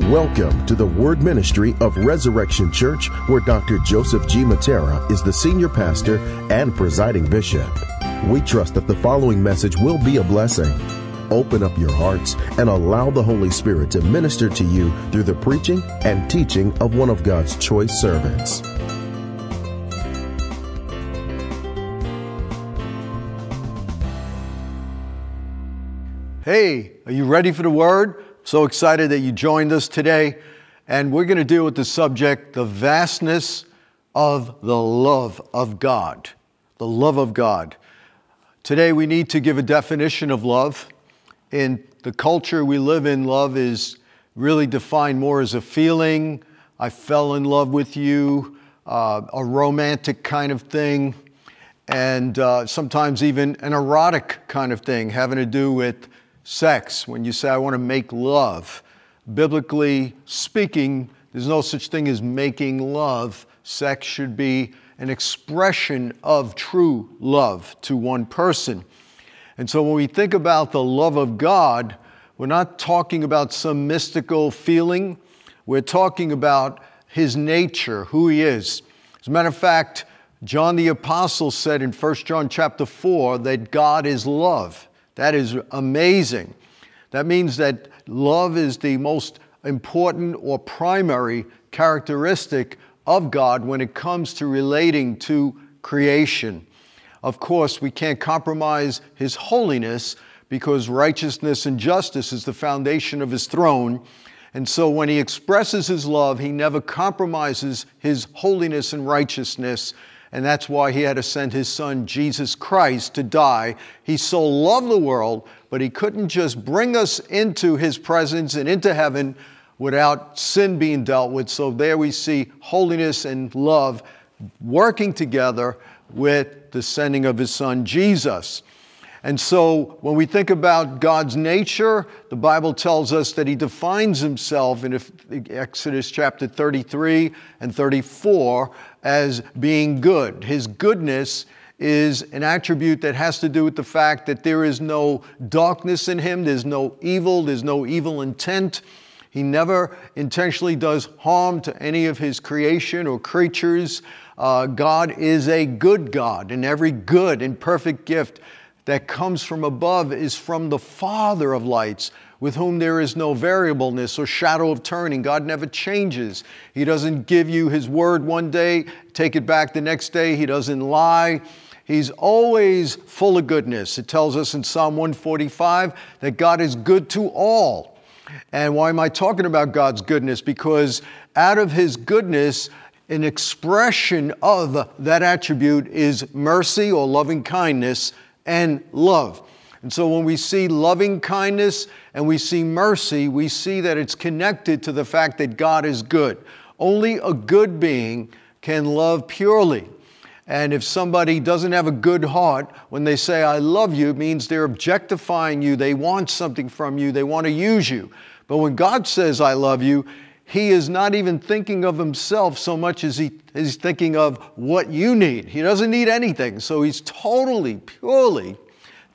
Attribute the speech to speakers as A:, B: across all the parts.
A: Welcome to the Word Ministry of Resurrection Church, where Dr. Joseph G. Mattera is the senior pastor and presiding bishop. We trust that the following message will be a blessing. Open up your hearts and allow the Holy Spirit to minister to you through the preaching and teaching of one of God's choice servants.
B: Hey, are you ready for the word? So excited that you joined us today. And we're going to deal with the subject the vastness of the love of God. The love of God. Today we need to give a definition of love. In the culture we live in, love is really defined more as a feeling. I fell in love with you, uh, a romantic kind of thing, and uh, sometimes even an erotic kind of thing having to do with sex, when you say, I want to make love, biblically speaking, there's no such thing as making love. Sex should be an expression of true love to one person. And so when we think about the love of God, we're not talking about some mystical feeling. We're talking about his nature, who he is. As a matter of fact, John the Apostle said in 1 John chapter 4 that God is love. That is amazing. That means that love is the most important or primary characteristic of God when it comes to relating to creation. Of course, we can't compromise His holiness because righteousness and justice is the foundation of His throne. And so when He expresses His love, He never compromises His holiness and righteousness and that's why he had to send his son Jesus Christ to die. He so loved the world, but he couldn't just bring us into his presence and into heaven without sin being dealt with. So there we see holiness and love working together with the sending of his son Jesus. And so when we think about God's nature, the Bible tells us that he defines himself in Exodus chapter 33 and 34 as being good. His goodness is an attribute that has to do with the fact that there is no darkness in him, there's no evil, there's no evil intent. He never intentionally does harm to any of his creation or creatures. Uh, God is a good God, and every good and perfect gift that comes from above is from the Father of lights, with whom there is no variableness or shadow of turning. God never changes. He doesn't give you His word one day, take it back the next day. He doesn't lie. He's always full of goodness. It tells us in Psalm 145 that God is good to all. And why am I talking about God's goodness? Because out of His goodness, an expression of that attribute is mercy or loving kindness and love. And so when we see loving kindness and we see mercy, we see that it's connected to the fact that God is good. Only a good being can love purely. And if somebody doesn't have a good heart, when they say, I love you, means they're objectifying you. They want something from you. They want to use you. But when God says, I love you, he is not even thinking of himself so much as he is thinking of what you need. He doesn't need anything. So he's totally, purely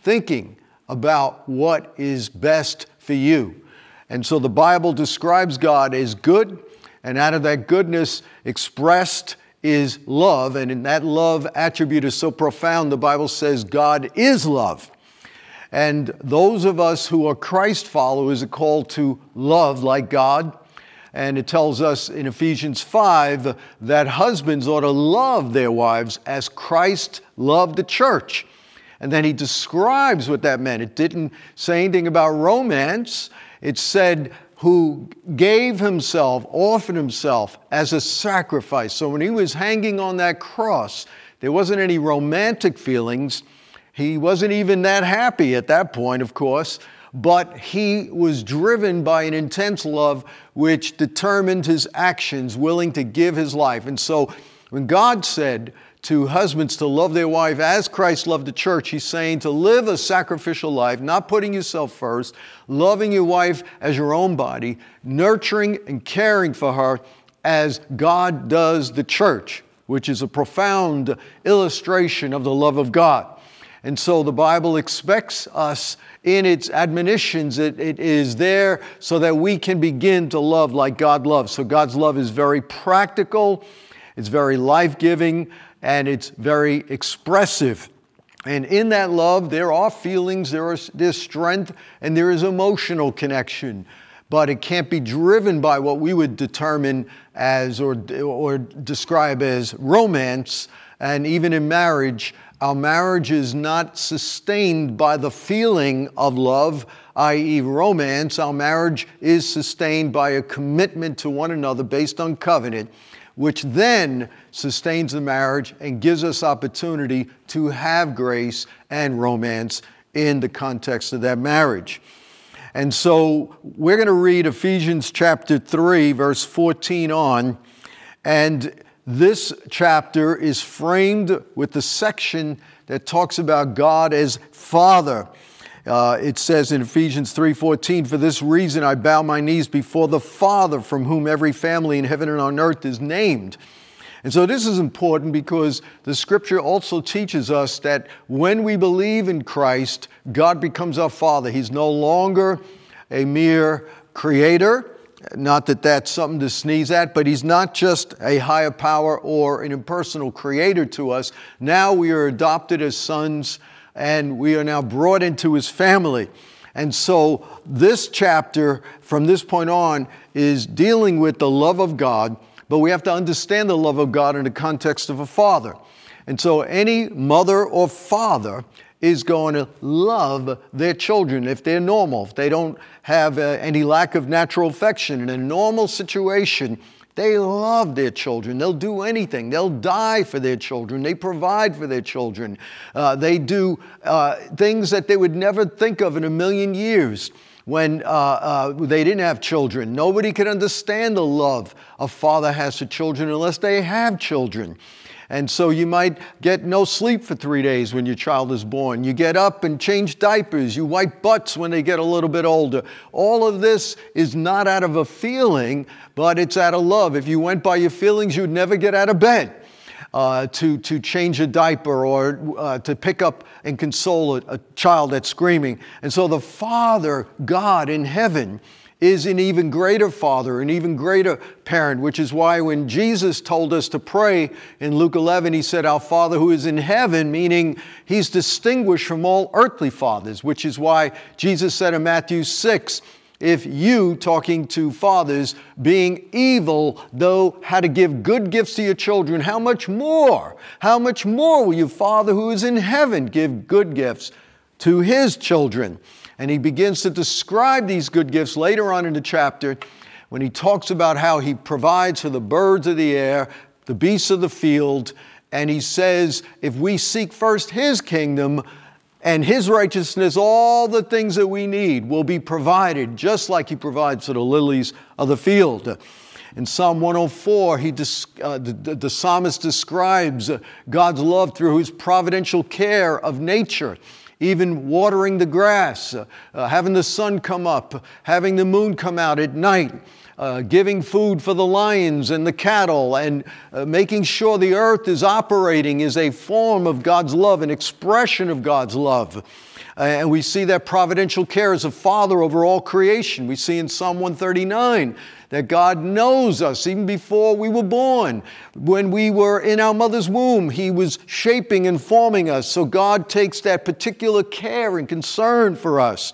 B: thinking about what is best for you. And so the Bible describes God as good, and out of that goodness expressed is love. And in that love attribute is so profound, the Bible says God is love. And those of us who are Christ followers are called to love like God and it tells us in Ephesians 5 that husbands ought to love their wives as Christ loved the church. And then he describes what that meant. It didn't say anything about romance, it said, who gave himself, offered himself as a sacrifice. So when he was hanging on that cross, there wasn't any romantic feelings. He wasn't even that happy at that point, of course but he was driven by an intense love which determined his actions, willing to give his life. And so when God said to husbands to love their wife as Christ loved the church, he's saying to live a sacrificial life, not putting yourself first, loving your wife as your own body, nurturing and caring for her as God does the church, which is a profound illustration of the love of God. And so the Bible expects us in its admonitions, it, it is there so that we can begin to love like God loves. So God's love is very practical, it's very life giving, and it's very expressive. And in that love, there are feelings, there is there's strength, and there is emotional connection. But it can't be driven by what we would determine as or, or describe as romance. And even in marriage, our marriage is not sustained by the feeling of love, i.e., romance. Our marriage is sustained by a commitment to one another based on covenant, which then sustains the marriage and gives us opportunity to have grace and romance in the context of that marriage. And so we're going to read Ephesians chapter 3, verse 14 on. And this chapter is framed with the section that talks about God as Father. Uh, it says in Ephesians 3:14, "For this reason I bow my knees before the Father, from whom every family in heaven and on earth is named." And so this is important because the scripture also teaches us that when we believe in Christ, God becomes our Father. He's no longer a mere creator, not that that's something to sneeze at, but he's not just a higher power or an impersonal creator to us. Now we are adopted as sons and we are now brought into his family. And so this chapter, from this point on, is dealing with the love of God, but we have to understand the love of God in the context of a father. And so any mother or father is going to love their children if they're normal, if they don't have uh, any lack of natural affection. In a normal situation, they love their children. They'll do anything. They'll die for their children. They provide for their children. Uh, they do uh, things that they would never think of in a million years when uh, uh, they didn't have children. Nobody could understand the love a father has for children unless they have children. And so you might get no sleep for three days when your child is born. You get up and change diapers. You wipe butts when they get a little bit older. All of this is not out of a feeling, but it's out of love. If you went by your feelings, you'd never get out of bed. Uh, to, to change a diaper or uh, to pick up and console a, a child that's screaming. And so the Father, God in heaven, is an even greater father, an even greater parent, which is why when Jesus told us to pray in Luke 11, he said, Our Father who is in heaven, meaning he's distinguished from all earthly fathers, which is why Jesus said in Matthew 6, if you, talking to fathers, being evil, though how to give good gifts to your children, how much more, how much more will your Father who is in heaven give good gifts to his children? And he begins to describe these good gifts later on in the chapter when he talks about how he provides for the birds of the air, the beasts of the field, and he says, if we seek first his kingdom and his righteousness, all the things that we need will be provided, just like he provides for the lilies of the field. In Psalm 104, he, uh, the, the, psalmist describes God's love through his providential care of nature even watering the grass, uh, having the sun come up, having the moon come out at night. Uh, giving food for the lions and the cattle, and uh, making sure the earth is operating is a form of God's love, an expression of God's love. And we see that providential care as a father over all creation. We see in Psalm 139 that God knows us even before we were born. When we were in our mother's womb, He was shaping and forming us. So God takes that particular care and concern for us.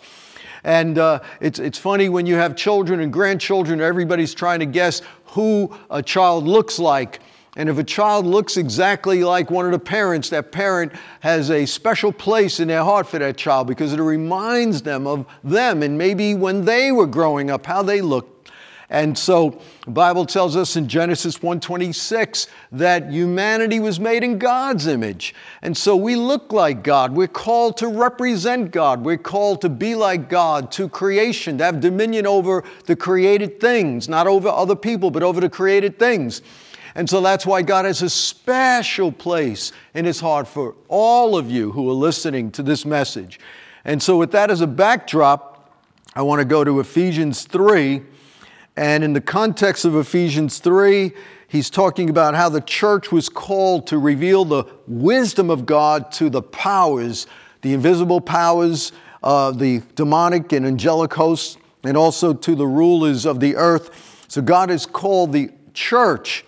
B: And uh, it's, it's funny when you have children and grandchildren, everybody's trying to guess who a child looks like. And if a child looks exactly like one of the parents, that parent has a special place in their heart for that child because it reminds them of them and maybe when they were growing up, how they looked and so the Bible tells us in Genesis 1:26 that humanity was made in God's image. And so we look like God. We're called to represent God. We're called to be like God to creation, to have dominion over the created things, not over other people, but over the created things. And so that's why God has a special place in His heart for all of you who are listening to this message. And so, with that as a backdrop, I want to go to Ephesians 3 and in the context of Ephesians 3, he's talking about how the church was called to reveal the wisdom of God to the powers, the invisible powers, uh, the demonic and angelic hosts, and also to the rulers of the earth. So God has called the church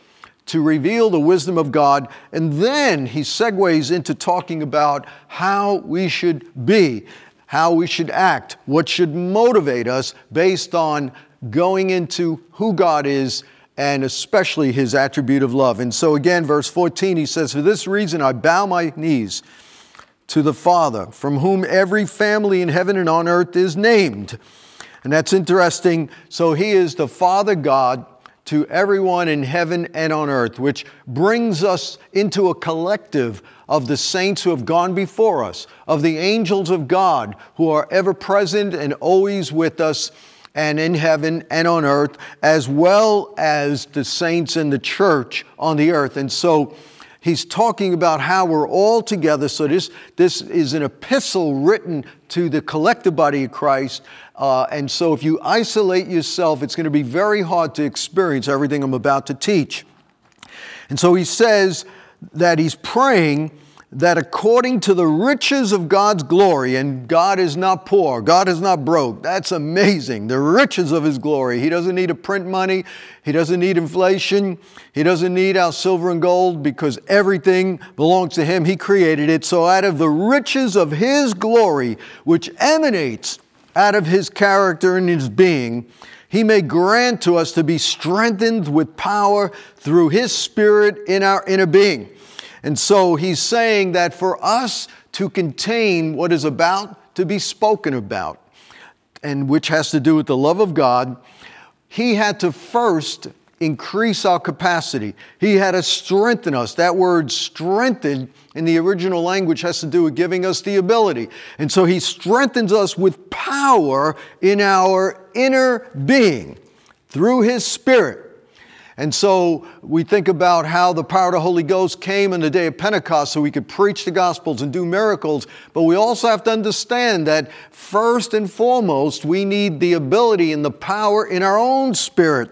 B: to reveal the wisdom of God. And then he segues into talking about how we should be, how we should act, what should motivate us based on going into who God is and especially his attribute of love. And so, again, verse 14, he says, For this reason I bow my knees to the Father, from whom every family in heaven and on earth is named. And that's interesting. So, he is the Father God to everyone in heaven and on earth, which brings us into a collective of the saints who have gone before us, of the angels of God who are ever present and always with us and in heaven and on earth, as well as the saints in the church on the earth. And so he's talking about how we're all together. So this, this is an epistle written to the collective body of Christ uh, and so if you isolate yourself, it's going to be very hard to experience everything I'm about to teach. And so he says that he's praying that according to the riches of God's glory, and God is not poor, God is not broke. That's amazing. The riches of His glory. He doesn't need to print money, He doesn't need inflation, He doesn't need our silver and gold because everything belongs to Him. He created it. So, out of the riches of His glory, which emanates out of his character and his being, he may grant to us to be strengthened with power through his spirit in our inner being. And so he's saying that for us to contain what is about to be spoken about, and which has to do with the love of God, he had to first increase our capacity. He had to strengthen us. That word strengthen in the original language has to do with giving us the ability. And so he strengthens us with power in our inner being through his spirit. And so we think about how the power of the Holy Ghost came in the day of Pentecost so we could preach the Gospels and do miracles. But we also have to understand that first and foremost, we need the ability and the power in our own spirit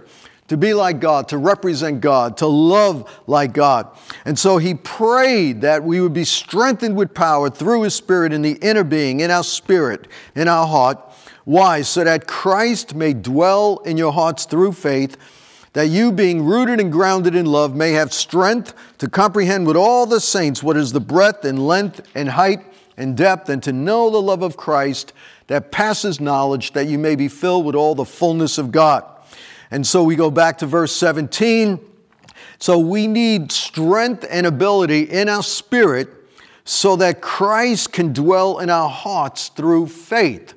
B: to be like God, to represent God, to love like God. And so he prayed that we would be strengthened with power through his spirit in the inner being, in our spirit, in our heart. Why? So that Christ may dwell in your hearts through faith, that you, being rooted and grounded in love, may have strength to comprehend with all the saints what is the breadth and length and height and depth, and to know the love of Christ that passes knowledge, that you may be filled with all the fullness of God. And so we go back to verse 17. So we need strength and ability in our spirit so that Christ can dwell in our hearts through faith.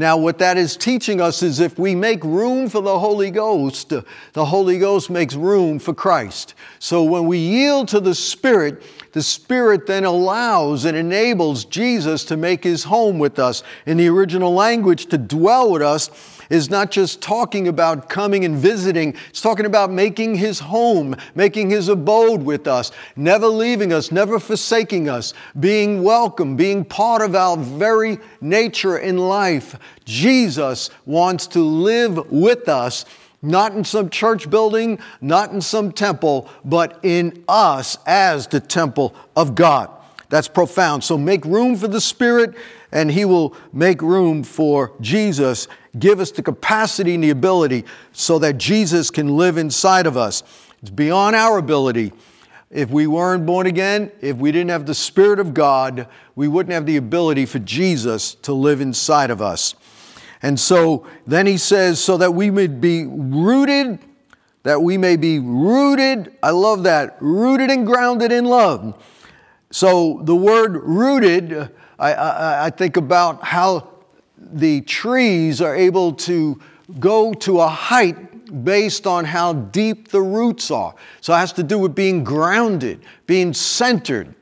B: Now, what that is teaching us is if we make room for the Holy Ghost, the Holy Ghost makes room for Christ. So when we yield to the Spirit, the Spirit then allows and enables Jesus to make his home with us. In the original language, to dwell with us is not just talking about coming and visiting, it's talking about making his home, making his abode with us, never leaving us, never forsaking us, being welcome, being part of our very nature in life. Jesus wants to live with us not in some church building, not in some temple, but in us as the temple of God. That's profound. So make room for the Spirit, and He will make room for Jesus. Give us the capacity and the ability so that Jesus can live inside of us. It's beyond our ability. If we weren't born again, if we didn't have the Spirit of God, we wouldn't have the ability for Jesus to live inside of us. And so then he says, so that we may be rooted, that we may be rooted, I love that, rooted and grounded in love. So the word rooted, I, I, I think about how the trees are able to go to a height based on how deep the roots are. So it has to do with being grounded, being centered.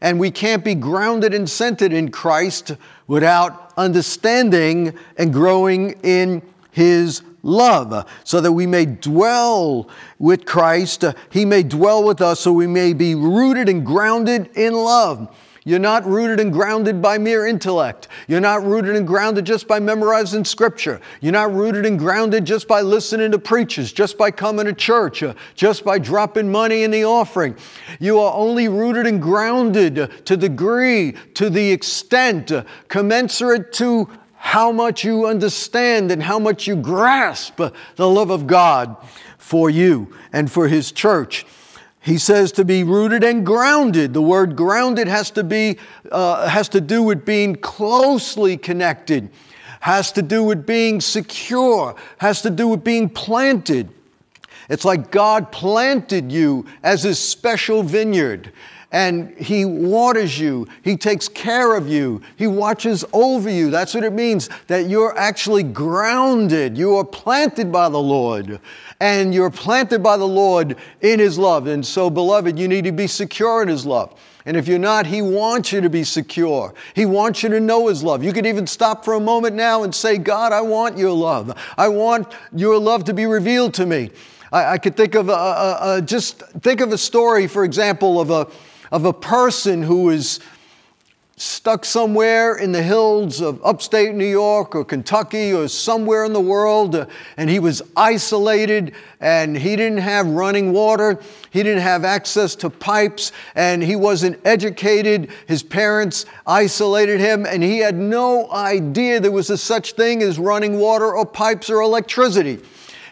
B: And we can't be grounded and centered in Christ without understanding and growing in His love, so that we may dwell with Christ. He may dwell with us, so we may be rooted and grounded in love. You're not rooted and grounded by mere intellect. You're not rooted and grounded just by memorizing scripture. You're not rooted and grounded just by listening to preachers, just by coming to church, uh, just by dropping money in the offering. You are only rooted and grounded to the degree, to the extent, uh, commensurate to how much you understand and how much you grasp the love of God for you and for His church. He says to be rooted and grounded. The word grounded has to be uh, has to do with being closely connected, has to do with being secure, has to do with being planted. It's like God planted you as His special vineyard and He waters you, He takes care of you, He watches over you. That's what it means that you're actually grounded, you are planted by the Lord. And you're planted by the Lord in His love. And so, beloved, you need to be secure in His love. And if you're not, He wants you to be secure. He wants you to know His love. You could even stop for a moment now and say, God, I want your love. I want your love to be revealed to me. I, I could think of a, a, a, just think of a story, for example, of a of a person who is stuck somewhere in the hills of upstate New York or Kentucky or somewhere in the world, uh, and he was isolated and he didn't have running water, he didn't have access to pipes, and he wasn't educated. His parents isolated him, and he had no idea there was a such thing as running water or pipes or electricity.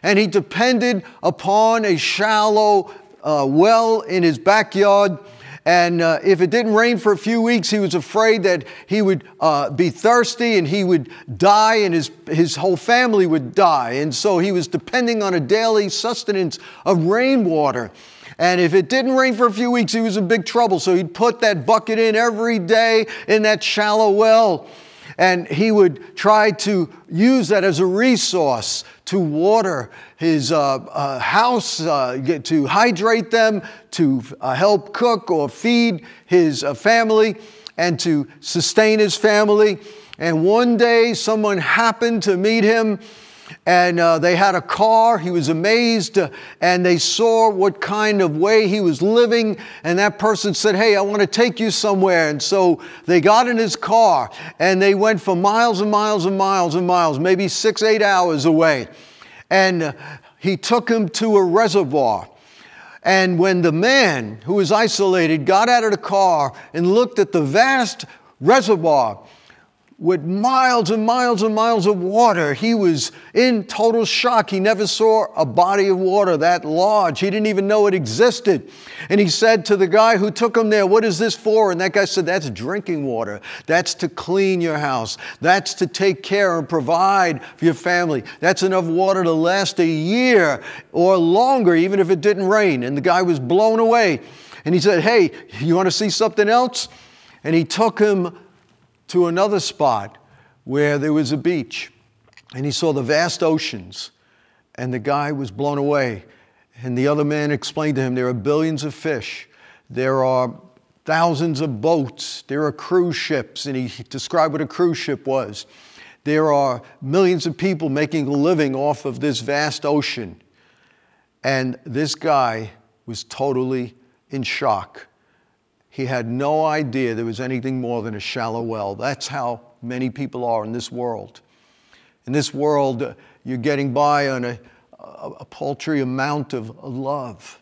B: And he depended upon a shallow uh, well in his backyard and uh, if it didn't rain for a few weeks, he was afraid that he would uh, be thirsty and he would die and his, his whole family would die. And so he was depending on a daily sustenance of rainwater. And if it didn't rain for a few weeks, he was in big trouble. So he'd put that bucket in every day in that shallow well. And he would try to use that as a resource to water his uh, uh, house, uh, to hydrate them, to uh, help cook or feed his uh, family, and to sustain his family. And one day, someone happened to meet him and uh, they had a car. He was amazed, uh, and they saw what kind of way he was living. And that person said, Hey, I want to take you somewhere. And so they got in his car, and they went for miles and miles and miles and miles, maybe six, eight hours away. And uh, he took him to a reservoir. And when the man who was isolated got out of the car and looked at the vast reservoir, with miles and miles and miles of water. He was in total shock. He never saw a body of water that large. He didn't even know it existed. And he said to the guy who took him there, What is this for? And that guy said, That's drinking water. That's to clean your house. That's to take care and provide for your family. That's enough water to last a year or longer, even if it didn't rain. And the guy was blown away. And he said, Hey, you want to see something else? And he took him to another spot where there was a beach and he saw the vast oceans and the guy was blown away. And the other man explained to him there are billions of fish, there are thousands of boats, there are cruise ships, and he described what a cruise ship was. There are millions of people making a living off of this vast ocean. And this guy was totally in shock. He had no idea there was anything more than a shallow well. That's how many people are in this world. In this world, uh, you're getting by on a, a, paltry amount of love,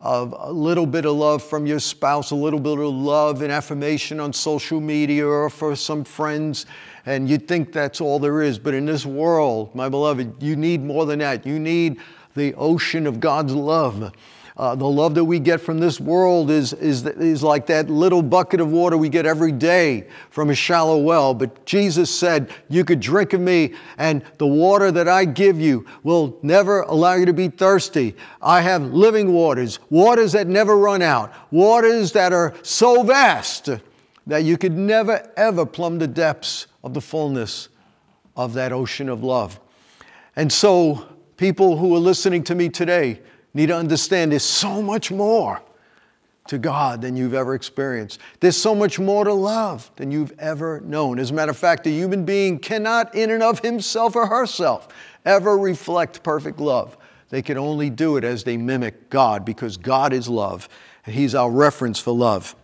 B: of a little bit of love from your spouse, a little bit of love and affirmation on social media or for some friends, and you think that's all there is. But in this world, my beloved, you need more than that. You need the ocean of God's love uh, the love that we get from this world is, is, is like that little bucket of water we get every day from a shallow well. But Jesus said, You could drink of me, and the water that I give you will never allow you to be thirsty. I have living waters, waters that never run out, waters that are so vast that you could never, ever plumb the depths of the fullness of that ocean of love. And so, people who are listening to me today, need to understand there's so much more to God than you've ever experienced. There's so much more to love than you've ever known. As a matter of fact, a human being cannot, in and of himself or herself, ever reflect perfect love. They can only do it as they mimic God because God is love and He's our reference for love.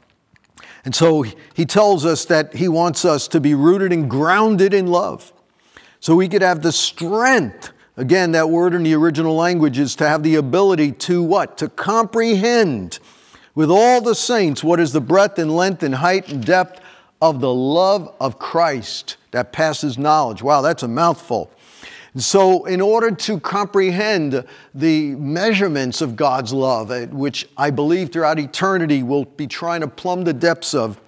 B: And so he tells us that he wants us to be rooted and grounded in love. So we could have the strength. Again, that word in the original language is to have the ability to what? To comprehend with all the saints what is the breadth and length and height and depth of the love of Christ that passes knowledge. Wow, that's a mouthful. So, in order to comprehend the measurements of God's love, eh, which I believe throughout eternity we'll be trying to plumb the depths of,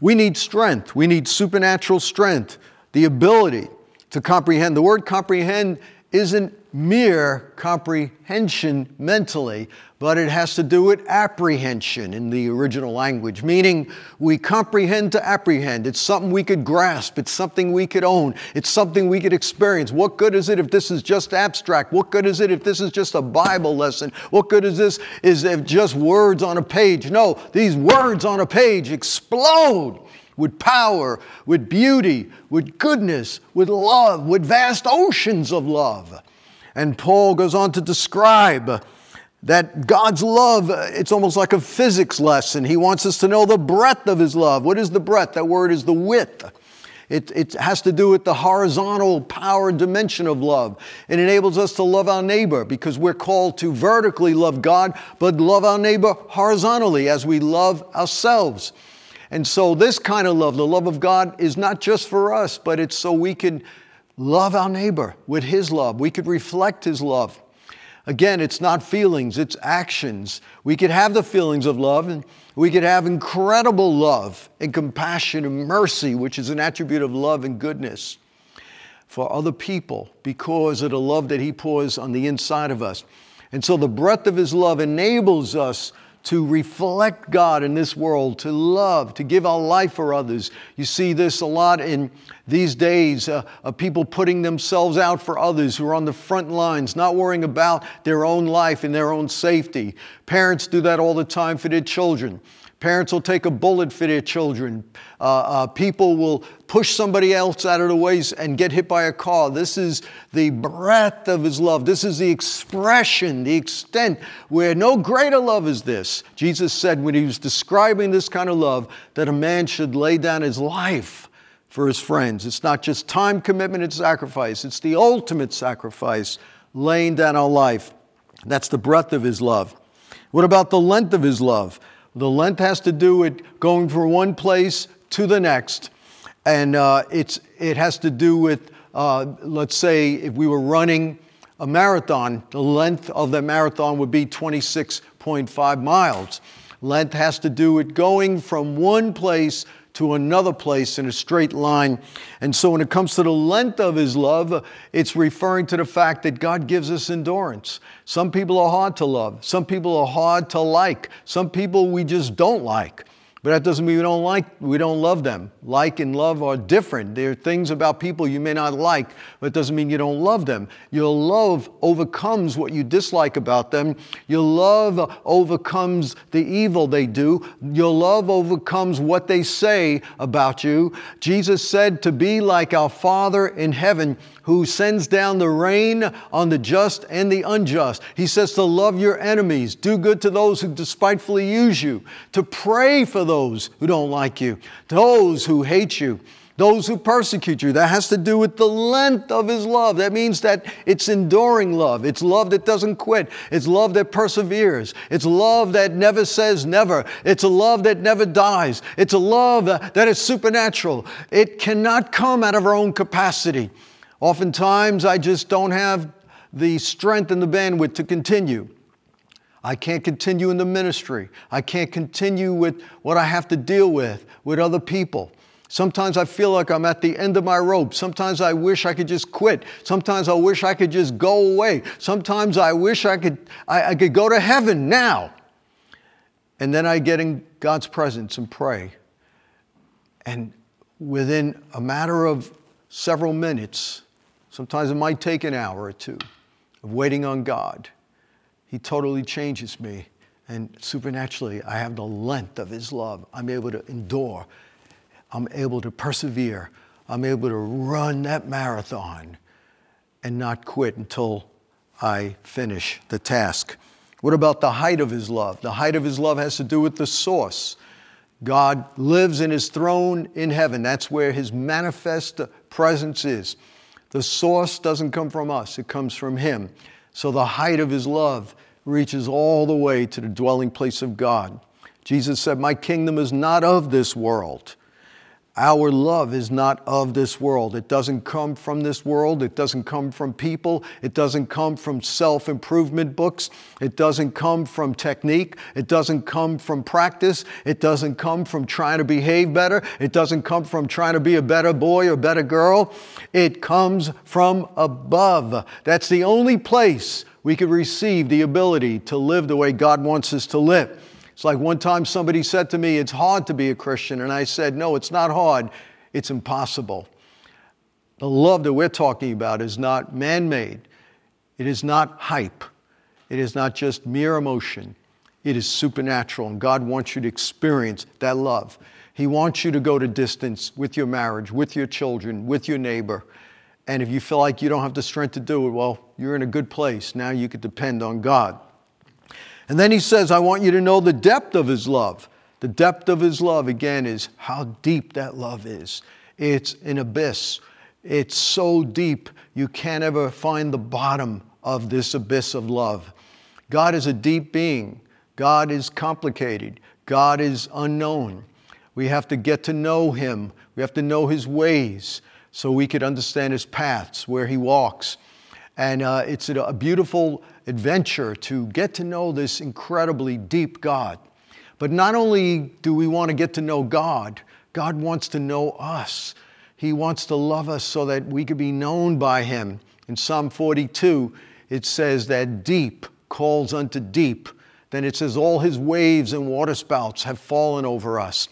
B: we need strength. We need supernatural strength, the ability to comprehend. The word comprehend isn't mere comprehension mentally, but it has to do with apprehension in the original language, meaning we comprehend to apprehend. It's something we could grasp, it's something we could own, it's something we could experience. What good is it if this is just abstract? What good is it if this is just a Bible lesson? What good is this is if just words on a page? No, these words on a page explode with power, with beauty, with goodness, with love, with vast oceans of love. And Paul goes on to describe that God's love, it's almost like a physics lesson. He wants us to know the breadth of His love. What is the breadth? That word is the width. It, it has to do with the horizontal power dimension of love. It enables us to love our neighbor because we're called to vertically love God, but love our neighbor horizontally as we love ourselves. And so, this kind of love, the love of God, is not just for us, but it's so we can love our neighbor with His love. We could reflect His love. Again, it's not feelings, it's actions. We could have the feelings of love, and we could have incredible love and compassion and mercy, which is an attribute of love and goodness for other people because of the love that He pours on the inside of us. And so the breadth of His love enables us to reflect God in this world, to love, to give our life for others. You see this a lot in these days uh, of people putting themselves out for others who are on the front lines, not worrying about their own life and their own safety. Parents do that all the time for their children. Parents will take a bullet for their children. Uh, uh, people will push somebody else out of the way and get hit by a car. This is the breadth of His love. This is the expression, the extent where no greater love is this. Jesus said when He was describing this kind of love that a man should lay down his life for his friends. It's not just time commitment and sacrifice, it's the ultimate sacrifice, laying down our life. That's the breadth of His love. What about the length of His love? The length has to do with going from one place to the next. And uh, it's, it has to do with, uh, let's say, if we were running a marathon, the length of the marathon would be 26.5 miles. Length has to do with going from one place to another place in a straight line. And so, when it comes to the length of His love, it's referring to the fact that God gives us endurance. Some people are hard to love, some people are hard to like, some people we just don't like. But that doesn't mean we don't like, we don't love them. Like and love are different. There are things about people you may not like, but it doesn't mean you don't love them. Your love overcomes what you dislike about them. Your love overcomes the evil they do. Your love overcomes what they say about you. Jesus said to be like our Father in heaven who sends down the rain on the just and the unjust. He says to love your enemies, do good to those who despitefully use you, to pray for those who don't like you, those who hate you those who persecute you. That has to do with the length of his love. That means that it's enduring love. It's love that doesn't quit. It's love that perseveres. It's love that never says never. It's a love that never dies. It's a love that is supernatural. It cannot come out of our own capacity. Oftentimes, I just don't have the strength and the bandwidth to continue. I can't continue in the ministry. I can't continue with what I have to deal with with other people. Sometimes I feel like I'm at the end of my rope. Sometimes I wish I could just quit. Sometimes I wish I could just go away. Sometimes I wish I could, I, I could go to heaven now. And then I get in God's presence and pray. And within a matter of several minutes, Sometimes it might take an hour or two of waiting on God. He totally changes me. And supernaturally, I have the length of His love. I'm able to endure. I'm able to persevere. I'm able to run that marathon and not quit until I finish the task. What about the height of His love? The height of His love has to do with the source. God lives in his throne in heaven. That's where his manifest presence is. The source doesn't come from us, it comes from him. So the height of his love reaches all the way to the dwelling place of God. Jesus said, My kingdom is not of this world. Our love is not of this world. It doesn't come from this world. It doesn't come from people. It doesn't come from self improvement books. It doesn't come from technique. It doesn't come from practice. It doesn't come from trying to behave better. It doesn't come from trying to be a better boy or better girl. It comes from above. That's the only place we could receive the ability to live the way God wants us to live. It's like one time somebody said to me, It's hard to be a Christian. And I said, No, it's not hard, it's impossible. The love that we're talking about is not man made, it is not hype, it is not just mere emotion. It is supernatural, and God wants you to experience that love. He wants you to go to distance with your marriage, with your children, with your neighbor. And if you feel like you don't have the strength to do it, well, you're in a good place. Now you can depend on God. And then he says, I want you to know the depth of his love. The depth of his love, again, is how deep that love is. It's an abyss. It's so deep, you can't ever find the bottom of this abyss of love. God is a deep being. God is complicated. God is unknown. We have to get to know him. We have to know his ways so we could understand his paths, where he walks. And uh, it's a beautiful adventure to get to know this incredibly deep God. But not only do we want to get to know God, God wants to know us. He wants to love us so that we could be known by Him. In Psalm 42, it says that deep calls unto deep. Then it says, All His waves and waterspouts have fallen over us.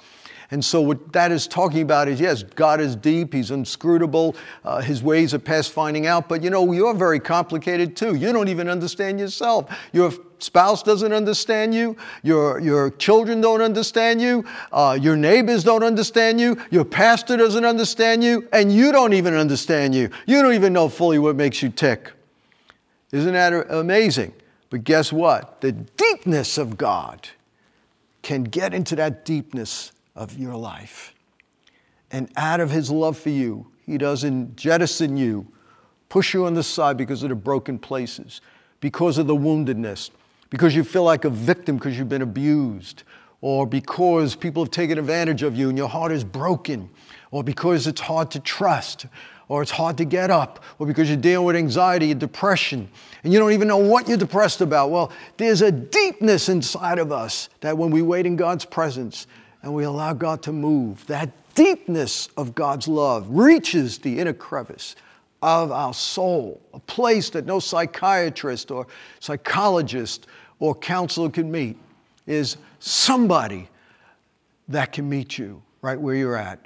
B: And so, what that is talking about is yes, God is deep, He's inscrutable, uh, His ways are past finding out, but you know, you're very complicated too. You don't even understand yourself. Your spouse doesn't understand you, your, your children don't understand you, uh, your neighbors don't understand you, your pastor doesn't understand you, and you don't even understand you. You don't even know fully what makes you tick. Isn't that amazing? But guess what? The deepness of God can get into that deepness of your life. And out of his love for you, he doesn't jettison you, push you on the side because of the broken places, because of the woundedness, because you feel like a victim because you've been abused, or because people have taken advantage of you and your heart is broken, or because it's hard to trust, or it's hard to get up, or because you're dealing with anxiety and depression, and you don't even know what you're depressed about. Well, there's a deepness inside of us that when we wait in God's presence, and we allow God to move, that deepness of God's love reaches the inner crevice of our soul, a place that no psychiatrist or psychologist or counselor can meet, is somebody that can meet you right where you're at.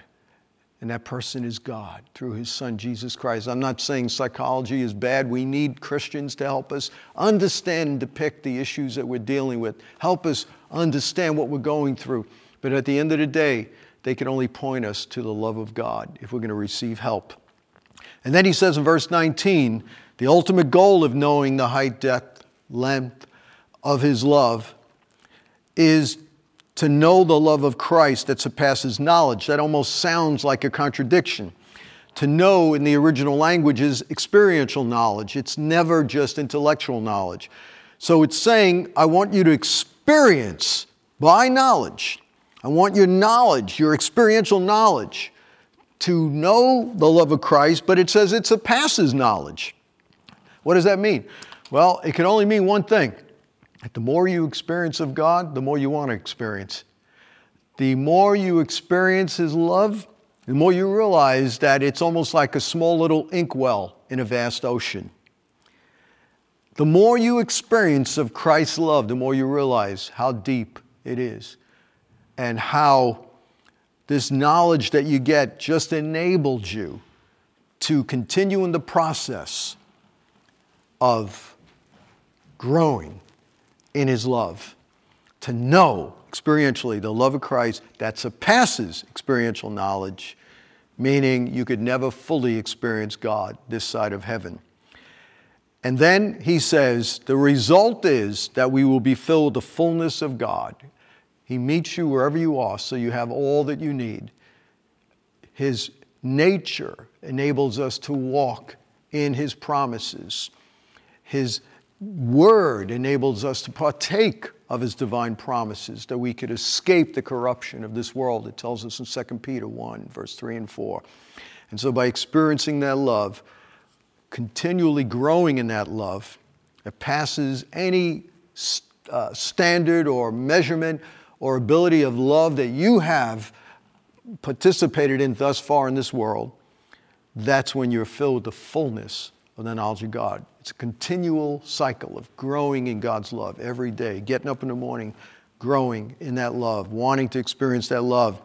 B: And that person is God through his son Jesus Christ. I'm not saying psychology is bad. We need Christians to help us understand and depict the issues that we're dealing with, help us understand what we're going through. But at the end of the day, they can only point us to the love of God if we're going to receive help. And then he says in verse 19, the ultimate goal of knowing the height, depth, length of his love is to know the love of Christ that surpasses knowledge. That almost sounds like a contradiction. To know in the original language is experiential knowledge, it's never just intellectual knowledge. So it's saying, I want you to experience by knowledge I want your knowledge, your experiential knowledge, to know the love of Christ, but it says it surpasses knowledge. What does that mean? Well, it can only mean one thing. The more you experience of God, the more you want to experience. The more you experience His love, the more you realize that it's almost like a small little inkwell in a vast ocean. The more you experience of Christ's love, the more you realize how deep it is and how this knowledge that you get just enabled you to continue in the process of growing in His love, to know experientially the love of Christ that surpasses experiential knowledge, meaning you could never fully experience God this side of heaven. And then he says, the result is that we will be filled with the fullness of God He meets you wherever you are, so you have all that you need. His nature enables us to walk in His promises. His word enables us to partake of His divine promises, that we could escape the corruption of this world. It tells us in 2 Peter 1, verse 3 and 4. And so, by experiencing that love, continually growing in that love, it passes any uh, standard or measurement or ability of love that you have participated in thus far in this world, that's when you're filled with the fullness of the knowledge of God. It's a continual cycle of growing in God's love every day, getting up in the morning, growing in that love, wanting to experience that love.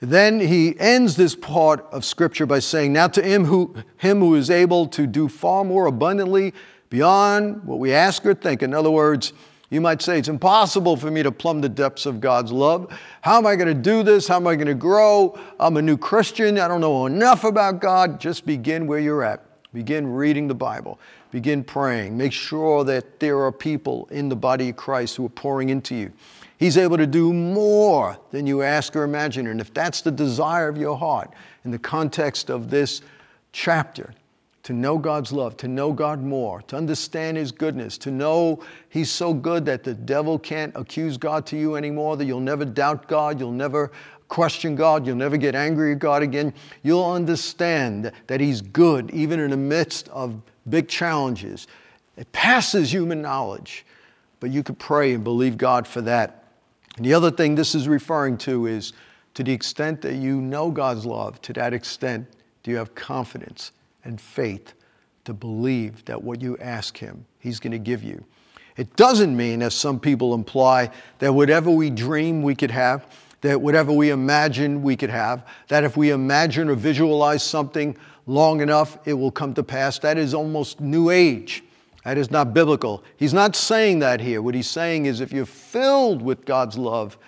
B: Then he ends this part of Scripture by saying, Now to him who, him who is able to do far more abundantly beyond what we ask or think. In other words, you might say, It's impossible for me to plumb the depths of God's love. How am I going to do this? How am I going to grow? I'm a new Christian. I don't know enough about God. Just begin where you're at. Begin reading the Bible. Begin praying. Make sure that there are people in the body of Christ who are pouring into you. He's able to do more than you ask or imagine. And if that's the desire of your heart in the context of this chapter, to know God's love, to know God more, to understand His goodness, to know He's so good that the devil can't accuse God to you anymore, that you'll never doubt God, you'll never question God, you'll never get angry at God again. You'll understand that He's good even in the midst of big challenges. It passes human knowledge, but you could pray and believe God for that. And the other thing this is referring to is to the extent that you know God's love, to that extent do you have confidence and faith to believe that what you ask Him, He's going to give you. It doesn't mean, as some people imply, that whatever we dream we could have, that whatever we imagine we could have, that if we imagine or visualize something long enough, it will come to pass. That is almost New Age. That is not biblical. He's not saying that here. What he's saying is if you're filled with God's love,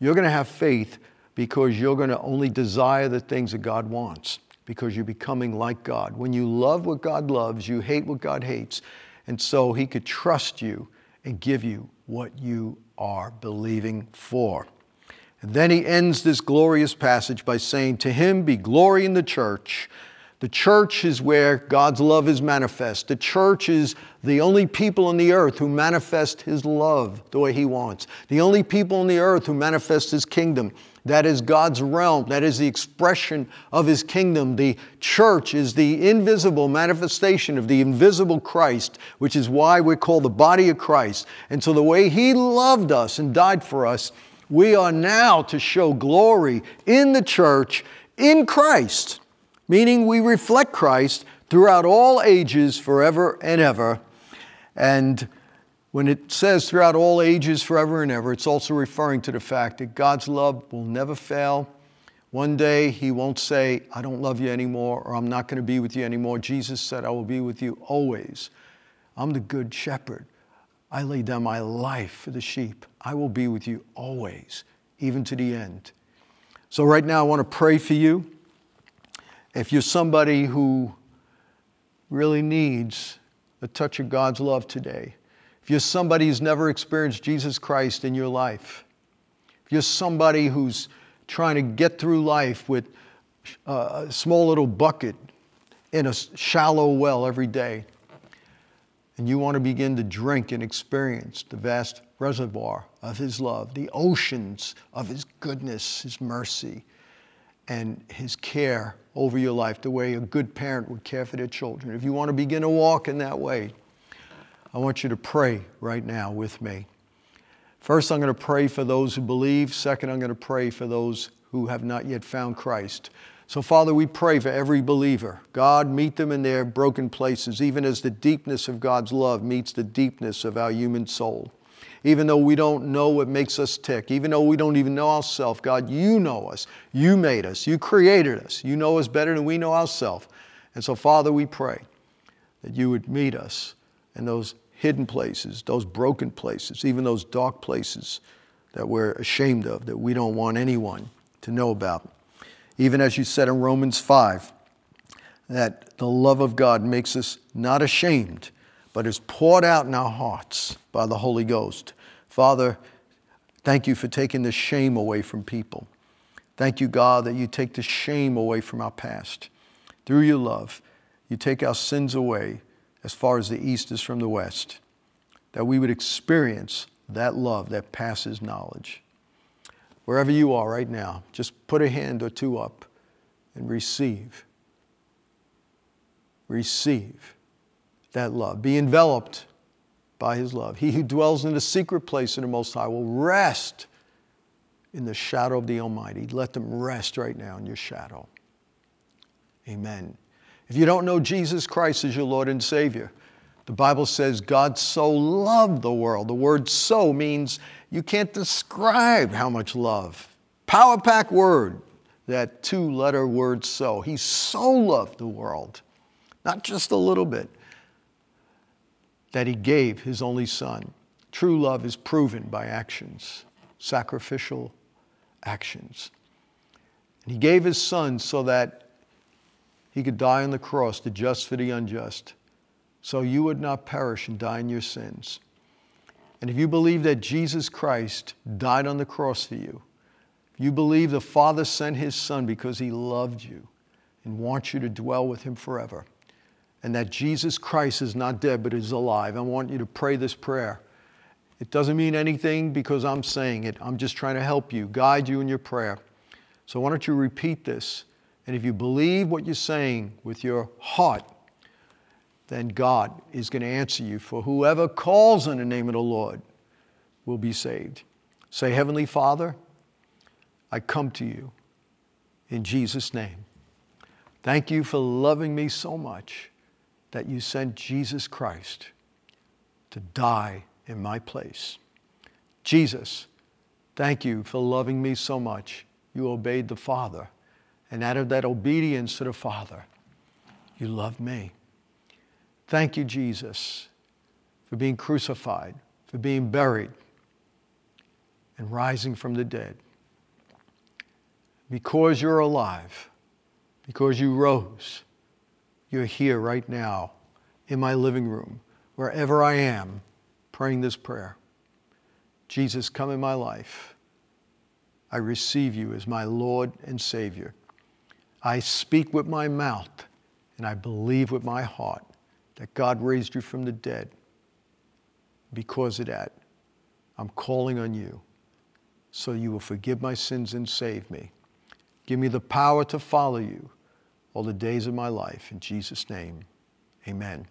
B: you're going to have faith because you're going to only desire the things that God wants because you're becoming like God. When you love what God loves, you hate what God hates. And so He could trust you and give you what you are believing for. And then He ends this glorious passage by saying, To Him be glory in the church. The church is where God's love is manifest. The church is the only people on the earth who manifest His love the way He wants. The only people on the earth who manifest His kingdom. That is God's realm. That is the expression of His kingdom. The church is the invisible manifestation of the invisible Christ, which is why we're called the body of Christ. And so, the way He loved us and died for us, we are now to show glory in the church in Christ, meaning we reflect Christ throughout all ages, forever and ever. And when it says throughout all ages, forever and ever, it's also referring to the fact that God's love will never fail. One day he won't say, I don't love you anymore, or I'm not going to be with you anymore. Jesus said, I will be with you always. I'm the good shepherd. I lay down my life for the sheep. I will be with you always, even to the end. So, right now, I want to pray for you. If you're somebody who really needs a touch of God's love today, if you're somebody who's never experienced Jesus Christ in your life, if you're somebody who's trying to get through life with uh, a small little bucket in a shallow well every day, and you want to begin to drink and experience the vast reservoir of His love, the oceans of His goodness, His mercy, and His care over your life, the way a good parent would care for their children. If you want to begin to walk in that way, I want you to pray right now with me. First, I'm going to pray for those who believe. Second, I'm going to pray for those who have not yet found Christ. So, Father, we pray for every believer. God, meet them in their broken places, even as the deepness of God's love meets the deepness of our human soul. Even though we don't know what makes us tick, even though we don't even know ourselves, God, you know us. You made us. You created us. You know us better than we know ourselves. And so, Father, we pray that you would meet us in those hidden places, those broken places, even those dark places that we're ashamed of, that we don't want anyone to know about. Even as you said in Romans 5, that the love of God makes us not ashamed, but is poured out in our hearts by the Holy Ghost. Father, Thank you for taking the shame away from people. Thank you, God, that you take the shame away from our past. Through your love, you take our sins away as far as the east is from the west, that we would experience that love that passes knowledge. Wherever you are right now, just put a hand or two up and receive. Receive that love. Be enveloped by his love. He who dwells in the secret place of the Most High will rest in the shadow of the Almighty. Let them rest right now in your shadow. Amen. If you don't know Jesus Christ as your Lord and Savior, the Bible says God so loved the world. The word so means you can't describe how much love. Power pack word, that two letter word so. He so loved the world, not just a little bit, that he gave his only son. True love is proven by actions, sacrificial actions. And he gave his son so that he could die on the cross, the just for the unjust, so you would not perish and die in your sins. And if you believe that Jesus Christ died on the cross for you, if you believe the Father sent his Son because he loved you and wants you to dwell with him forever, and that Jesus Christ is not dead but is alive, I want you to pray this prayer. It doesn't mean anything because I'm saying it. I'm just trying to help you, guide you in your prayer. So why don't you repeat this? And if you believe what you're saying with your heart, then God is going to answer you. For whoever calls on the name of the Lord will be saved. Say, Heavenly Father, I come to you in Jesus' name. Thank you for loving me so much that you sent Jesus Christ to die in my place. Jesus, thank you for loving me so much. You obeyed the Father. And out of that obedience to the Father, you love me. Thank you, Jesus, for being crucified, for being buried, and rising from the dead. Because you're alive, because you rose, you're here right now in my living room, wherever I am, praying this prayer. Jesus, come in my life. I receive you as my Lord and Savior. I speak with my mouth and I believe with my heart that God raised you from the dead. Because of that, I'm calling on you so you will forgive my sins and save me. Give me the power to follow you all the days of my life. In Jesus' name, amen.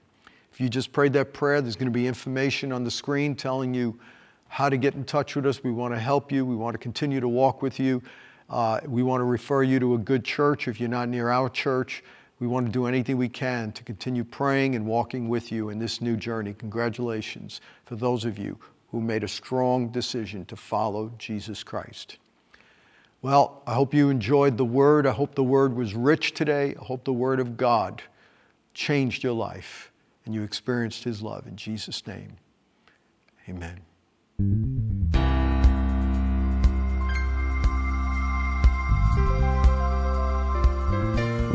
B: If you just prayed that prayer, there's going to be information on the screen telling you how to get in touch with us. We want to help you, we want to continue to walk with you. Uh, we want to refer you to a good church if you're not near our church. We want to do anything we can to continue praying and walking with you in this new journey. Congratulations for those of you who made a strong decision to follow Jesus Christ. Well, I hope you enjoyed the word. I hope the word was rich today. I hope the word of God changed your life and you experienced his love. In Jesus' name, amen.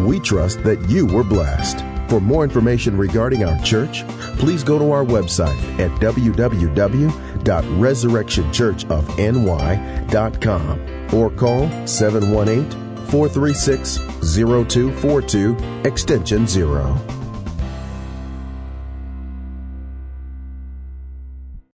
A: We trust that you were blessed. For more information regarding our church, please go to our website at www.resurrectionchurchofny.com or call 718 436 0242 extension 0.